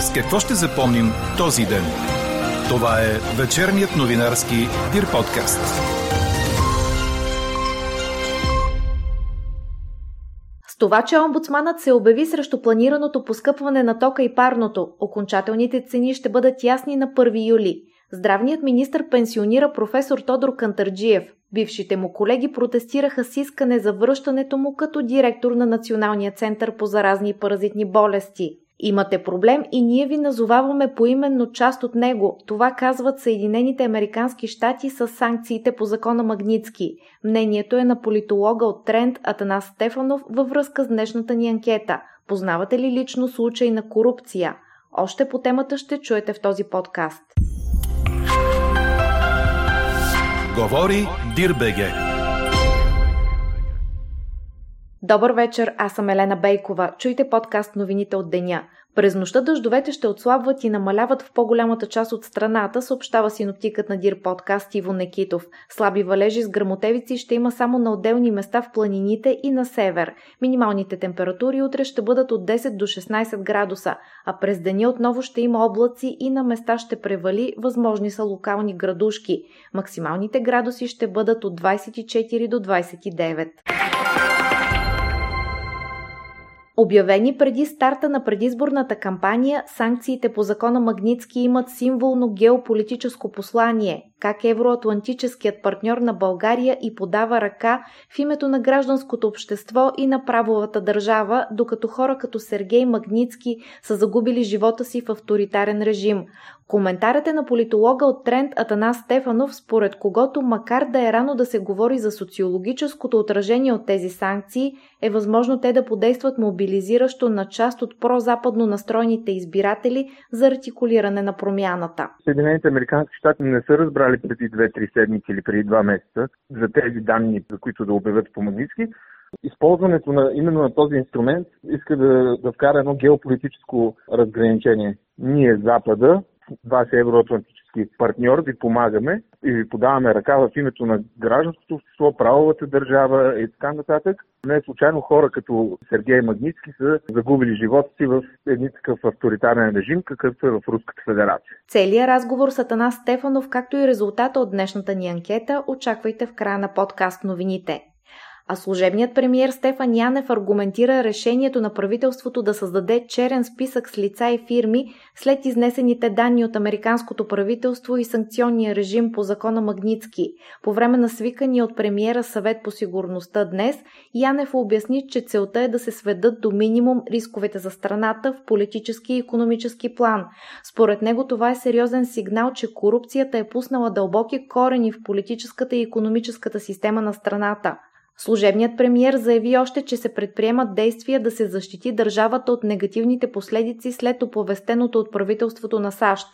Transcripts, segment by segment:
С какво ще запомним този ден? Това е вечерният новинарски Дир подкаст. С това, че омбудсманът се обяви срещу планираното поскъпване на тока и парното, окончателните цени ще бъдат ясни на 1 юли. Здравният министр пенсионира професор Тодор Кантарджиев. Бившите му колеги протестираха с искане за връщането му като директор на Националния център по заразни и паразитни болести. Имате проблем и ние ви назоваваме поименно част от него. Това казват Съединените Американски щати с санкциите по закона Магницки. Мнението е на политолога от Тренд Атанас Стефанов във връзка с днешната ни анкета. Познавате ли лично случай на корупция? Още по темата ще чуете в този подкаст. Говори Дирбеге. Добър вечер, аз съм Елена Бейкова. Чуйте подкаст новините от деня. През нощта дъждовете ще отслабват и намаляват в по-голямата част от страната, съобщава синоптикът на Дир подкаст Иво Некитов. Слаби валежи с грамотевици ще има само на отделни места в планините и на север. Минималните температури утре ще бъдат от 10 до 16 градуса, а през деня отново ще има облаци и на места ще превали, възможни са локални градушки. Максималните градуси ще бъдат от 24 до 29. Обявени преди старта на предизборната кампания, санкциите по закона Магницки имат символно геополитическо послание как евроатлантическият партньор на България и подава ръка в името на гражданското общество и на правовата държава, докато хора като Сергей Магницки са загубили живота си в авторитарен режим. Коментарът е на политолога от Тренд Атанас Стефанов, според когото, макар да е рано да се говори за социологическото отражение от тези санкции, е възможно те да подействат мобилизиращо на част от прозападно настроените избиратели за артикулиране на промяната. Съединените американски щати не са разбрали разбрали преди 2-3 седмици или преди 2 месеца за тези данни, за които да обявят по Магнитски. Използването на, именно на този инструмент иска да, да вкара едно геополитическо разграничение. Ние, Запада, вашия евроатлантически партньор, ви помагаме и ви подаваме ръка в името на гражданското общество, правовата държава и така нататък. Не случайно хора като Сергей Магницки са загубили живота си в един такъв авторитарен режим, какъвто е в Руската федерация. Целият разговор с Атанас Стефанов, както и резултата от днешната ни анкета, очаквайте в края на подкаст новините. А служебният премиер Стефан Янев аргументира решението на правителството да създаде черен списък с лица и фирми след изнесените данни от американското правителство и санкционния режим по закона Магницки. По време на свикания от премиера съвет по сигурността днес, Янев обясни, че целта е да се сведат до минимум рисковете за страната в политически и економически план. Според него това е сериозен сигнал, че корупцията е пуснала дълбоки корени в политическата и економическата система на страната. Служебният премиер заяви още, че се предприемат действия да се защити държавата от негативните последици след оповестеното от правителството на САЩ.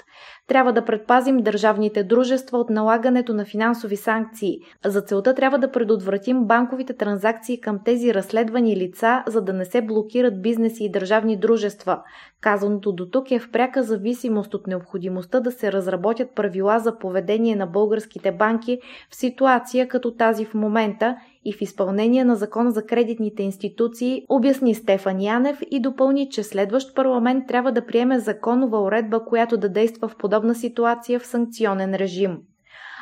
Трябва да предпазим държавните дружества от налагането на финансови санкции. За целта трябва да предотвратим банковите транзакции към тези разследвани лица, за да не се блокират бизнеси и държавни дружества. Казаното до тук е в пряка зависимост от необходимостта да се разработят правила за поведение на българските банки в ситуация като тази в момента и в изпълнение на закона за кредитните институции, обясни Стефан Янев и допълни, че следващ парламент трябва да приеме законова уредба, която да действа в подобна ситуация в санкционен режим.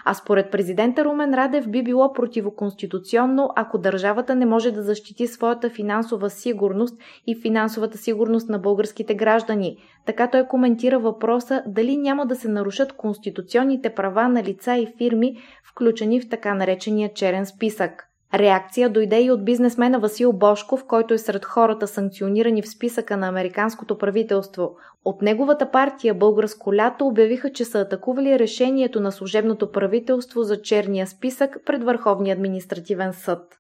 А според президента Румен Радев би било противоконституционно, ако държавата не може да защити своята финансова сигурност и финансовата сигурност на българските граждани. Така той коментира въпроса дали няма да се нарушат конституционните права на лица и фирми, включени в така наречения черен списък. Реакция дойде и от бизнесмена Васил Бошков, който е сред хората санкционирани в списъка на американското правителство. От неговата партия Българско лято обявиха, че са атакували решението на служебното правителство за черния списък пред Върховния административен съд.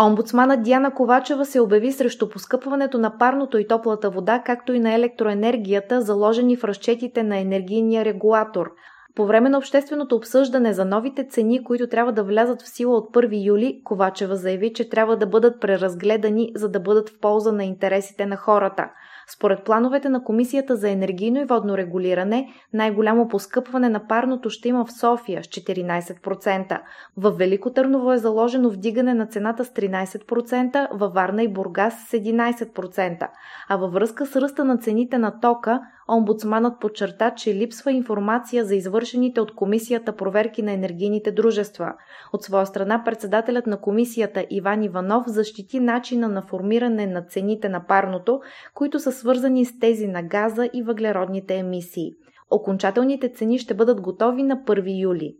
Омбудсмана Диана Ковачева се обяви срещу поскъпването на парното и топлата вода, както и на електроенергията, заложени в разчетите на енергийния регулатор. По време на общественото обсъждане за новите цени, които трябва да влязат в сила от 1 юли, Ковачева заяви, че трябва да бъдат преразгледани, за да бъдат в полза на интересите на хората. Според плановете на Комисията за енергийно и водно регулиране, най-голямо поскъпване на парното ще има в София с 14%. В Велико Търново е заложено вдигане на цената с 13%, във Варна и Бургас с 11%. А във връзка с ръста на цените на тока, омбудсманът подчерта, че липсва информация за извършените от комисията проверки на енергийните дружества. От своя страна председателят на комисията Иван Иванов защити начина на формиране на цените на парното, които са свързани с тези на газа и въглеродните емисии. Окончателните цени ще бъдат готови на 1 юли.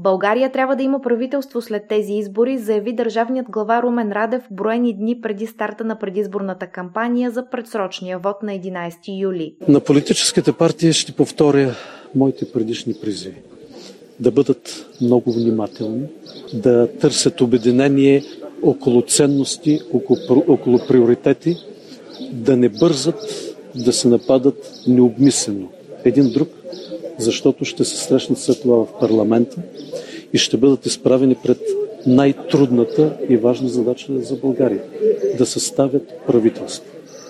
България трябва да има правителство след тези избори, заяви държавният глава Румен Радев броени дни преди старта на предизборната кампания за предсрочния вод на 11 юли. На политическите партии ще повторя моите предишни призиви. Да бъдат много внимателни, да търсят обединение около ценности, около, около приоритети, да не бързат да се нападат необмислено един друг, защото ще се срещнат след това в парламента и ще бъдат изправени пред най-трудната и важна задача за България да съставят правителство.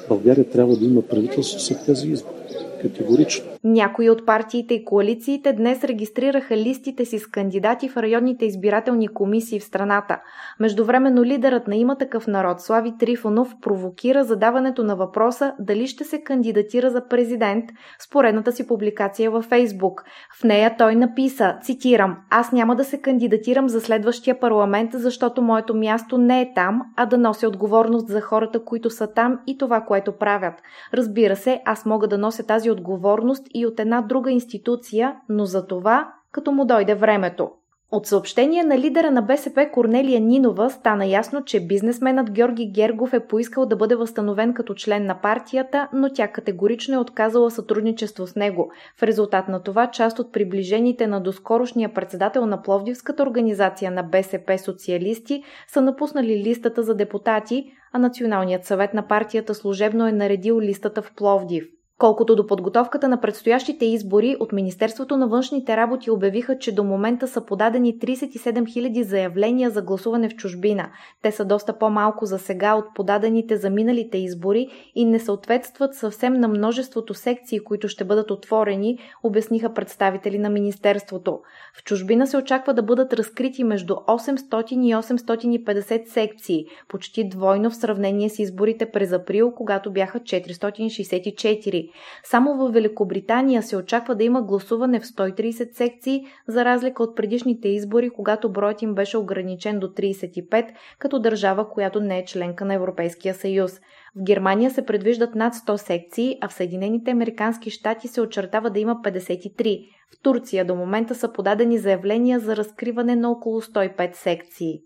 България трябва да има правителство след тези избори. Категорично. Някои от партиите и коалициите днес регистрираха листите си с кандидати в районните избирателни комисии в страната. Междувременно лидерът на има такъв народ Слави Трифонов провокира задаването на въпроса дали ще се кандидатира за президент с поредната си публикация във Фейсбук. В нея той написа, цитирам, аз няма да се кандидатирам за следващия парламент, защото моето място не е там, а да нося отговорност за хората, които са там и това, което правят. Разбира се, аз мога да нося тази отговорност от една друга институция, но за това, като му дойде времето. От съобщение на лидера на БСП Корнелия Нинова стана ясно, че бизнесменът Георги Гергов е поискал да бъде възстановен като член на партията, но тя категорично е отказала сътрудничество с него. В резултат на това част от приближените на доскорошния председател на Пловдивската организация на БСП социалисти са напуснали листата за депутати, а Националният съвет на партията служебно е наредил листата в Пловдив. Колкото до подготовката на предстоящите избори, от Министерството на външните работи обявиха, че до момента са подадени 37 000 заявления за гласуване в чужбина. Те са доста по-малко за сега от подадените за миналите избори и не съответстват съвсем на множеството секции, които ще бъдат отворени, обясниха представители на Министерството. В чужбина се очаква да бъдат разкрити между 800 и 850 секции, почти двойно в сравнение с изборите през април, когато бяха 464. Само в Великобритания се очаква да има гласуване в 130 секции, за разлика от предишните избори, когато броят им беше ограничен до 35, като държава, която не е членка на Европейския съюз. В Германия се предвиждат над 100 секции, а в Съединените Американски щати се очертава да има 53. В Турция до момента са подадени заявления за разкриване на около 105 секции.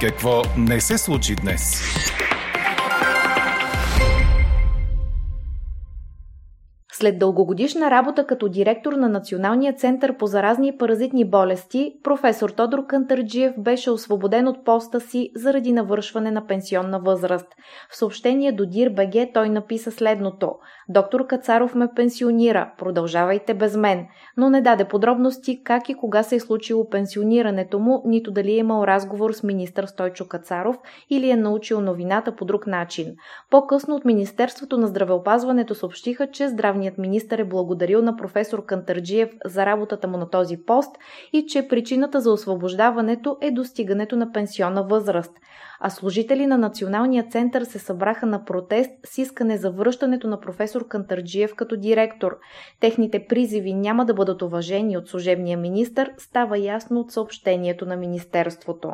Какво не се случи днес? След дългогодишна работа като директор на Националния център по заразни и паразитни болести, професор Тодор Кантърджиев беше освободен от поста си заради навършване на пенсионна възраст. В съобщение до Дир БГ той написа следното. Доктор Кацаров ме пенсионира, продължавайте без мен, но не даде подробности как и кога се е случило пенсионирането му, нито дали е имал разговор с министър Стойчо Кацаров или е научил новината по друг начин. По-късно от Министерството на здравеопазването съобщиха, че здравният министр е благодарил на професор Кантърджиев за работата му на този пост и че причината за освобождаването е достигането на пенсионна възраст. А служители на Националния център се събраха на протест с искане за връщането на професор Кантърджиев като директор. Техните призиви няма да бъдат уважени от служебния министр, става ясно от съобщението на Министерството.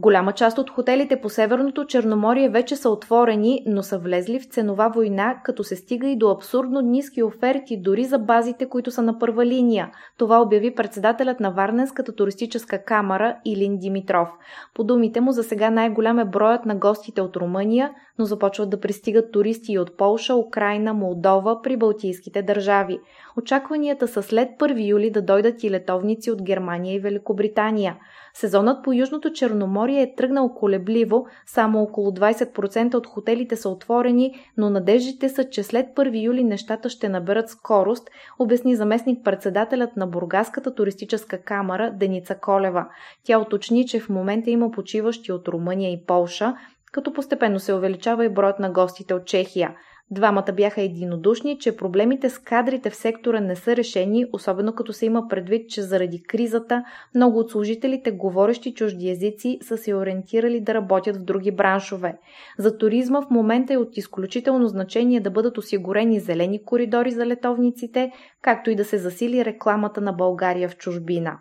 Голяма част от хотелите по Северното Черноморие вече са отворени, но са влезли в ценова война, като се стига и до абсурдно ниски оферти дори за базите, които са на първа линия. Това обяви председателят на Варненската туристическа камера Илин Димитров. По думите му за сега най-голям е броят на гостите от Румъния, но започват да пристигат туристи и от Полша, Украина, Молдова, при Балтийските държави. Очакванията са след 1 юли да дойдат и летовници от Германия и Великобритания. Сезонът по Южното Черноморие е тръгнал колебливо, само около 20% от хотелите са отворени, но надеждите са, че след 1 юли нещата ще наберат скорост, обясни заместник председателят на Бургаската туристическа камера Деница Колева. Тя уточни, че в момента има почиващи от Румъния и Полша, като постепенно се увеличава и броят на гостите от Чехия. Двамата бяха единодушни, че проблемите с кадрите в сектора не са решени, особено като се има предвид, че заради кризата много от служителите, говорещи чужди езици, са се ориентирали да работят в други браншове. За туризма в момента е от изключително значение да бъдат осигурени зелени коридори за летовниците, както и да се засили рекламата на България в чужбина.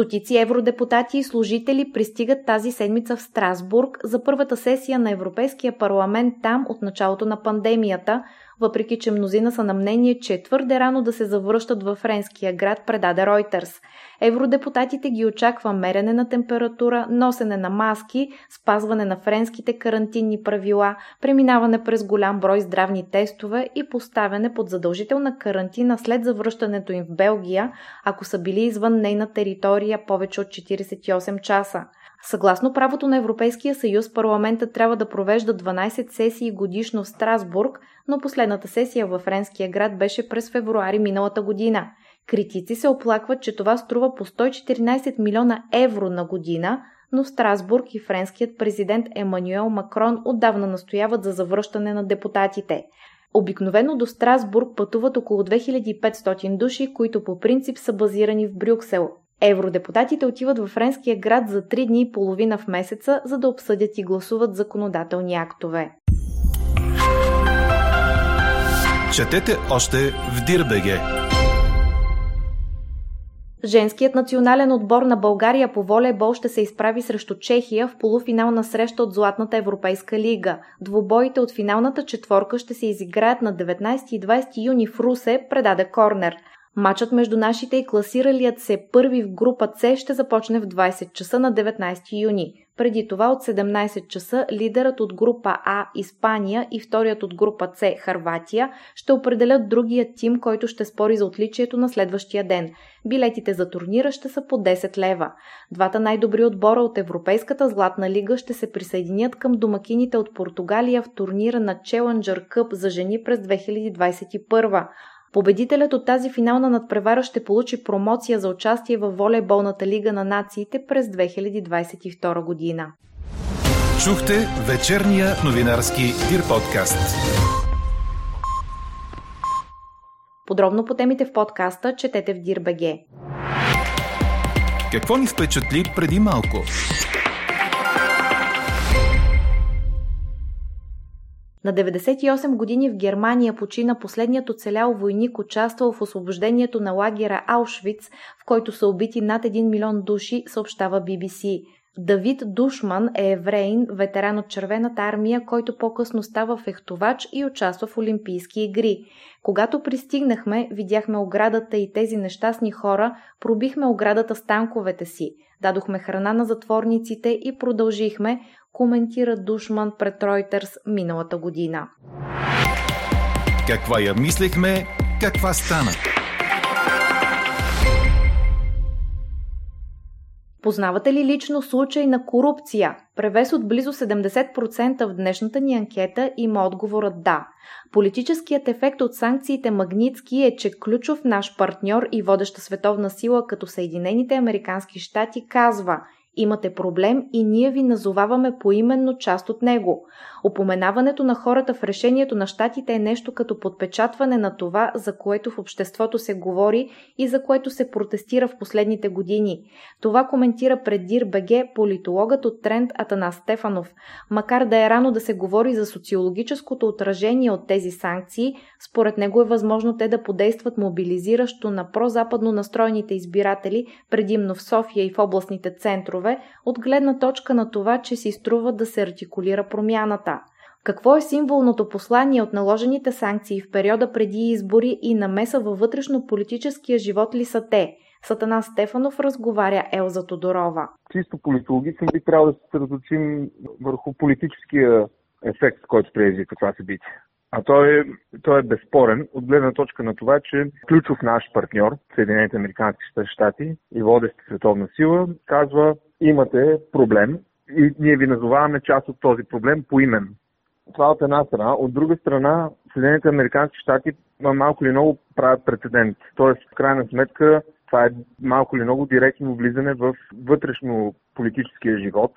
Стотици евродепутати и служители пристигат тази седмица в Страсбург за първата сесия на Европейския парламент там от началото на пандемията, въпреки че мнозина са на мнение, че е твърде рано да се завръщат във френския град, предаде Reuters. Евродепутатите ги очаква мерене на температура, носене на маски, спазване на френските карантинни правила, преминаване през голям брой здравни тестове и поставяне под задължителна карантина след завръщането им в Белгия, ако са били извън нейна територия повече от 48 часа. Съгласно правото на Европейския съюз, парламента трябва да провежда 12 сесии годишно в Страсбург, но последната сесия във френския град беше през февруари миналата година. Критици се оплакват, че това струва по 114 милиона евро на година, но Страсбург и френският президент Емануел Макрон отдавна настояват за завръщане на депутатите. Обикновено до Страсбург пътуват около 2500 души, които по принцип са базирани в Брюксел. Евродепутатите отиват във френския град за 3 дни и половина в месеца, за да обсъдят и гласуват законодателни актове. Четете още в Дирбеге. Женският национален отбор на България по волейбол ще се изправи срещу Чехия в полуфинална среща от Златната европейска лига. Двубоите от финалната четворка ще се изиграят на 19 и 20 юни в Русе, предаде Корнер. Матчът между нашите и класиралият се първи в група С ще започне в 20 часа на 19 юни. Преди това от 17 часа лидерът от група А Испания и вторият от група С Харватия ще определят другия тим, който ще спори за отличието на следващия ден. Билетите за турнира ще са по 10 лева. Двата най-добри отбора от Европейската златна лига ще се присъединят към домакините от Португалия в турнира на Challenger Cup за жени през 2021. Победителят от тази финална надпревара ще получи промоция за участие в волейболната лига на нациите през 2022 година. Чухте вечерния новинарски Дир подкаст. Подробно по темите в подкаста четете в Дир.бг. Какво ни впечатли преди малко? На 98 години в Германия почина последният оцелял войник, участвал в освобождението на лагера Аушвиц, в който са убити над 1 милион души, съобщава BBC. Давид Душман е евреин, ветеран от Червената армия, който по-късно става фехтовач и участва в Олимпийски игри. Когато пристигнахме, видяхме оградата и тези нещастни хора, пробихме оградата с танковете си. Дадохме храна на затворниците и продължихме, коментира Душман пред Reuters миналата година. Каква я мислехме, каква стана? Познавате ли лично случай на корупция? Превес от близо 70% в днешната ни анкета има отговорът да. Политическият ефект от санкциите Магницки е, че ключов наш партньор и водеща световна сила като Съединените Американски щати казва – Имате проблем и ние ви назоваваме поименно част от него. Опоменаването на хората в решението на щатите е нещо като подпечатване на това, за което в обществото се говори и за което се протестира в последните години. Това коментира пред Дир БГ политологът от тренд Атанас Стефанов. Макар да е рано да се говори за социологическото отражение от тези санкции, според него е възможно те да подействат мобилизиращо на прозападно настроените избиратели, предимно в София и в областните центрове, от гледна точка на това, че си струва да се артикулира промяната. Какво е символното послание от наложените санкции в периода преди избори и намеса във вътрешно-политическия живот ли са те? Сатана Стефанов разговаря Елза Тодорова. Чисто политологично би трябвало да се съсредоточим върху политическия ефект, който предизвиква това събитие. А той е, той е безспорен от гледна точка на това, че ключов наш партньор, Съединените Американски щати и водеща световна сила, казва имате проблем и ние ви назоваваме част от този проблем по имен. Това от една страна. От друга страна, Съединените Американски щати малко или много правят прецедент. Тоест, в крайна сметка, това е малко или много директно влизане в вътрешно политическия живот.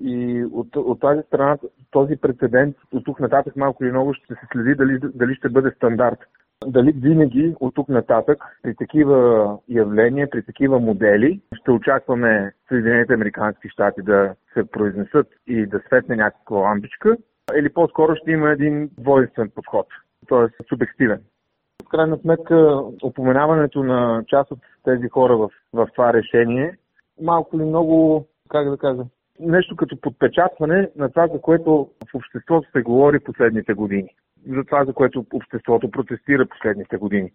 И от, от тази страна този прецедент от тук нататък малко или много ще се следи дали, дали ще бъде стандарт. Дали винаги от тук нататък при такива явления, при такива модели ще очакваме Съединените Американски щати да се произнесат и да светне някаква лампичка или по-скоро ще има един двойствен подход, т.е. субективен. В крайна сметка, упоменаването на част от тези хора в, в това решение, малко или много, как да кажа, нещо като подпечатване на това, за което в обществото се говори последните години. За това, за което обществото протестира последните години.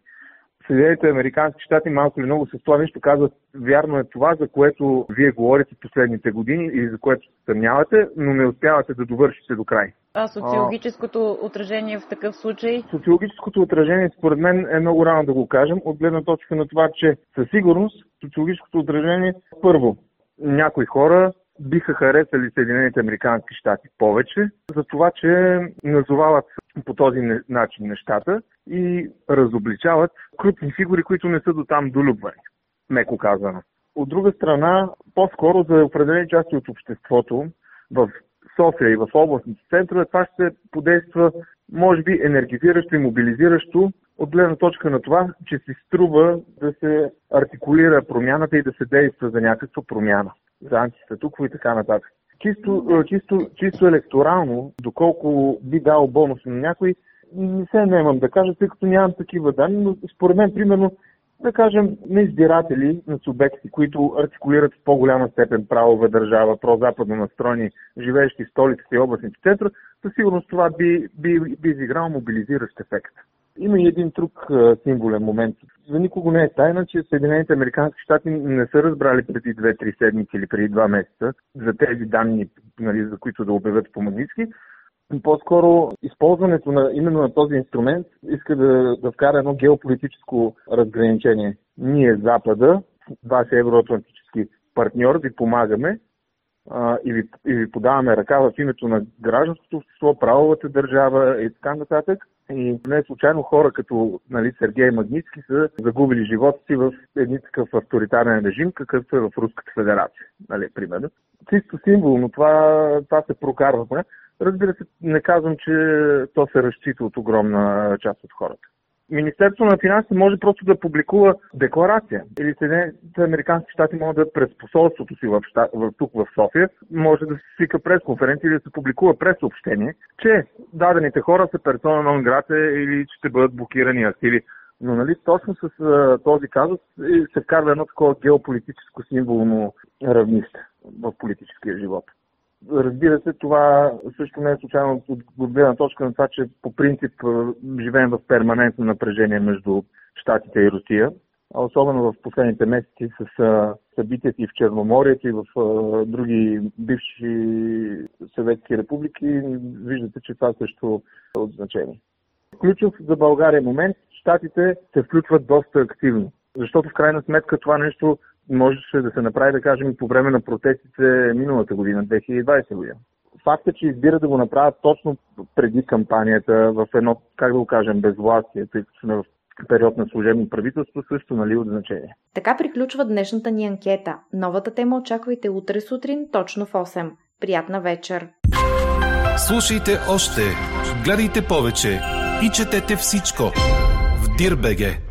Съединените Американски щати малко или много с това нещо казват, вярно е това, за което вие говорите последните години и за което съмнявате, но не успявате да довършите до край. А социологическото а, отражение в такъв случай? Социологическото отражение, според мен, е много рано да го кажем, от гледна точка на това, че със сигурност социологическото отражение, първо, някои хора биха харесали Съединените Американски щати повече, за това, че назовават по този начин нещата и разобличават крупни фигури, които не са до там долюбвани, меко казано. От друга страна, по-скоро за определени части от обществото в София и в областните центрове, това ще подейства, може би, енергизиращо и мобилизиращо от гледна точка на това, че си струва да се артикулира промяната и да се действа за някаква промяна, за антистатукво и така нататък. Чисто, чисто, чисто електорално, доколко би дал бонус на някой, не се наемам да кажа, тъй като нямам такива данни, но според мен, примерно, да кажем, на избиратели, на субекти, които артикулират в по-голяма степен правова държава, прозападно настроени, живеещи в столиците и областните центрове, със сигурност това би, би, би изиграл мобилизиращ ефект. Има и един друг символен момент. За никого не е тайна, че Съединените Американски щати не са разбрали преди 2-3 седмици или преди 2 месеца за тези данни, нали, за които да обявят по Магнитски, по-скоро използването на, именно на този инструмент иска да, да вкара едно геополитическо разграничение. Ние, Запада, ваш евроатлантически партньор, ви помагаме а, и, ви, и ви подаваме ръка в името на гражданското общество, правовата държава и така нататък. И не случайно хора като нали, Сергей Магницки са загубили живота си в един такъв авторитарен режим, какъвто е в Руската федерация, нали, примерно. Чисто символно това, това се прокарва. Разбира се, не казвам, че то се разчита от огромна част от хората. Министерството на финансите може просто да публикува декларация. Или Съединените Американски щати могат да през посолството си в, щат, в, тук в София, може да се свика пресконференция или да се публикува през съобщение, че дадените хора са персона на грата или ще бъдат блокирани активи. Но нали, точно с а, този казус се вкарва едно такова геополитическо символно равнище в политическия живот. Разбира се, това също не е случайно от гледна точка на това, че по принцип живеем в перманентно напрежение между Штатите и Русия. Особено в последните месеци с събитията и в Черноморието и в други бивши съветски републики, виждате, че това също е от значение. Ключов за България момент, Штатите се включват доста активно. Защото в крайна сметка това нещо можеше да се направи, да кажем, и по време на протестите миналата година, 2020 година. Факт е, че избира да го направят точно преди кампанията в едно, как да го кажем, безвластие, тъй като сме в период на служебно правителство, също нали от значение. Така приключва днешната ни анкета. Новата тема очаквайте утре сутрин, точно в 8. Приятна вечер! Слушайте още, гледайте повече и четете всичко в Дирбеге.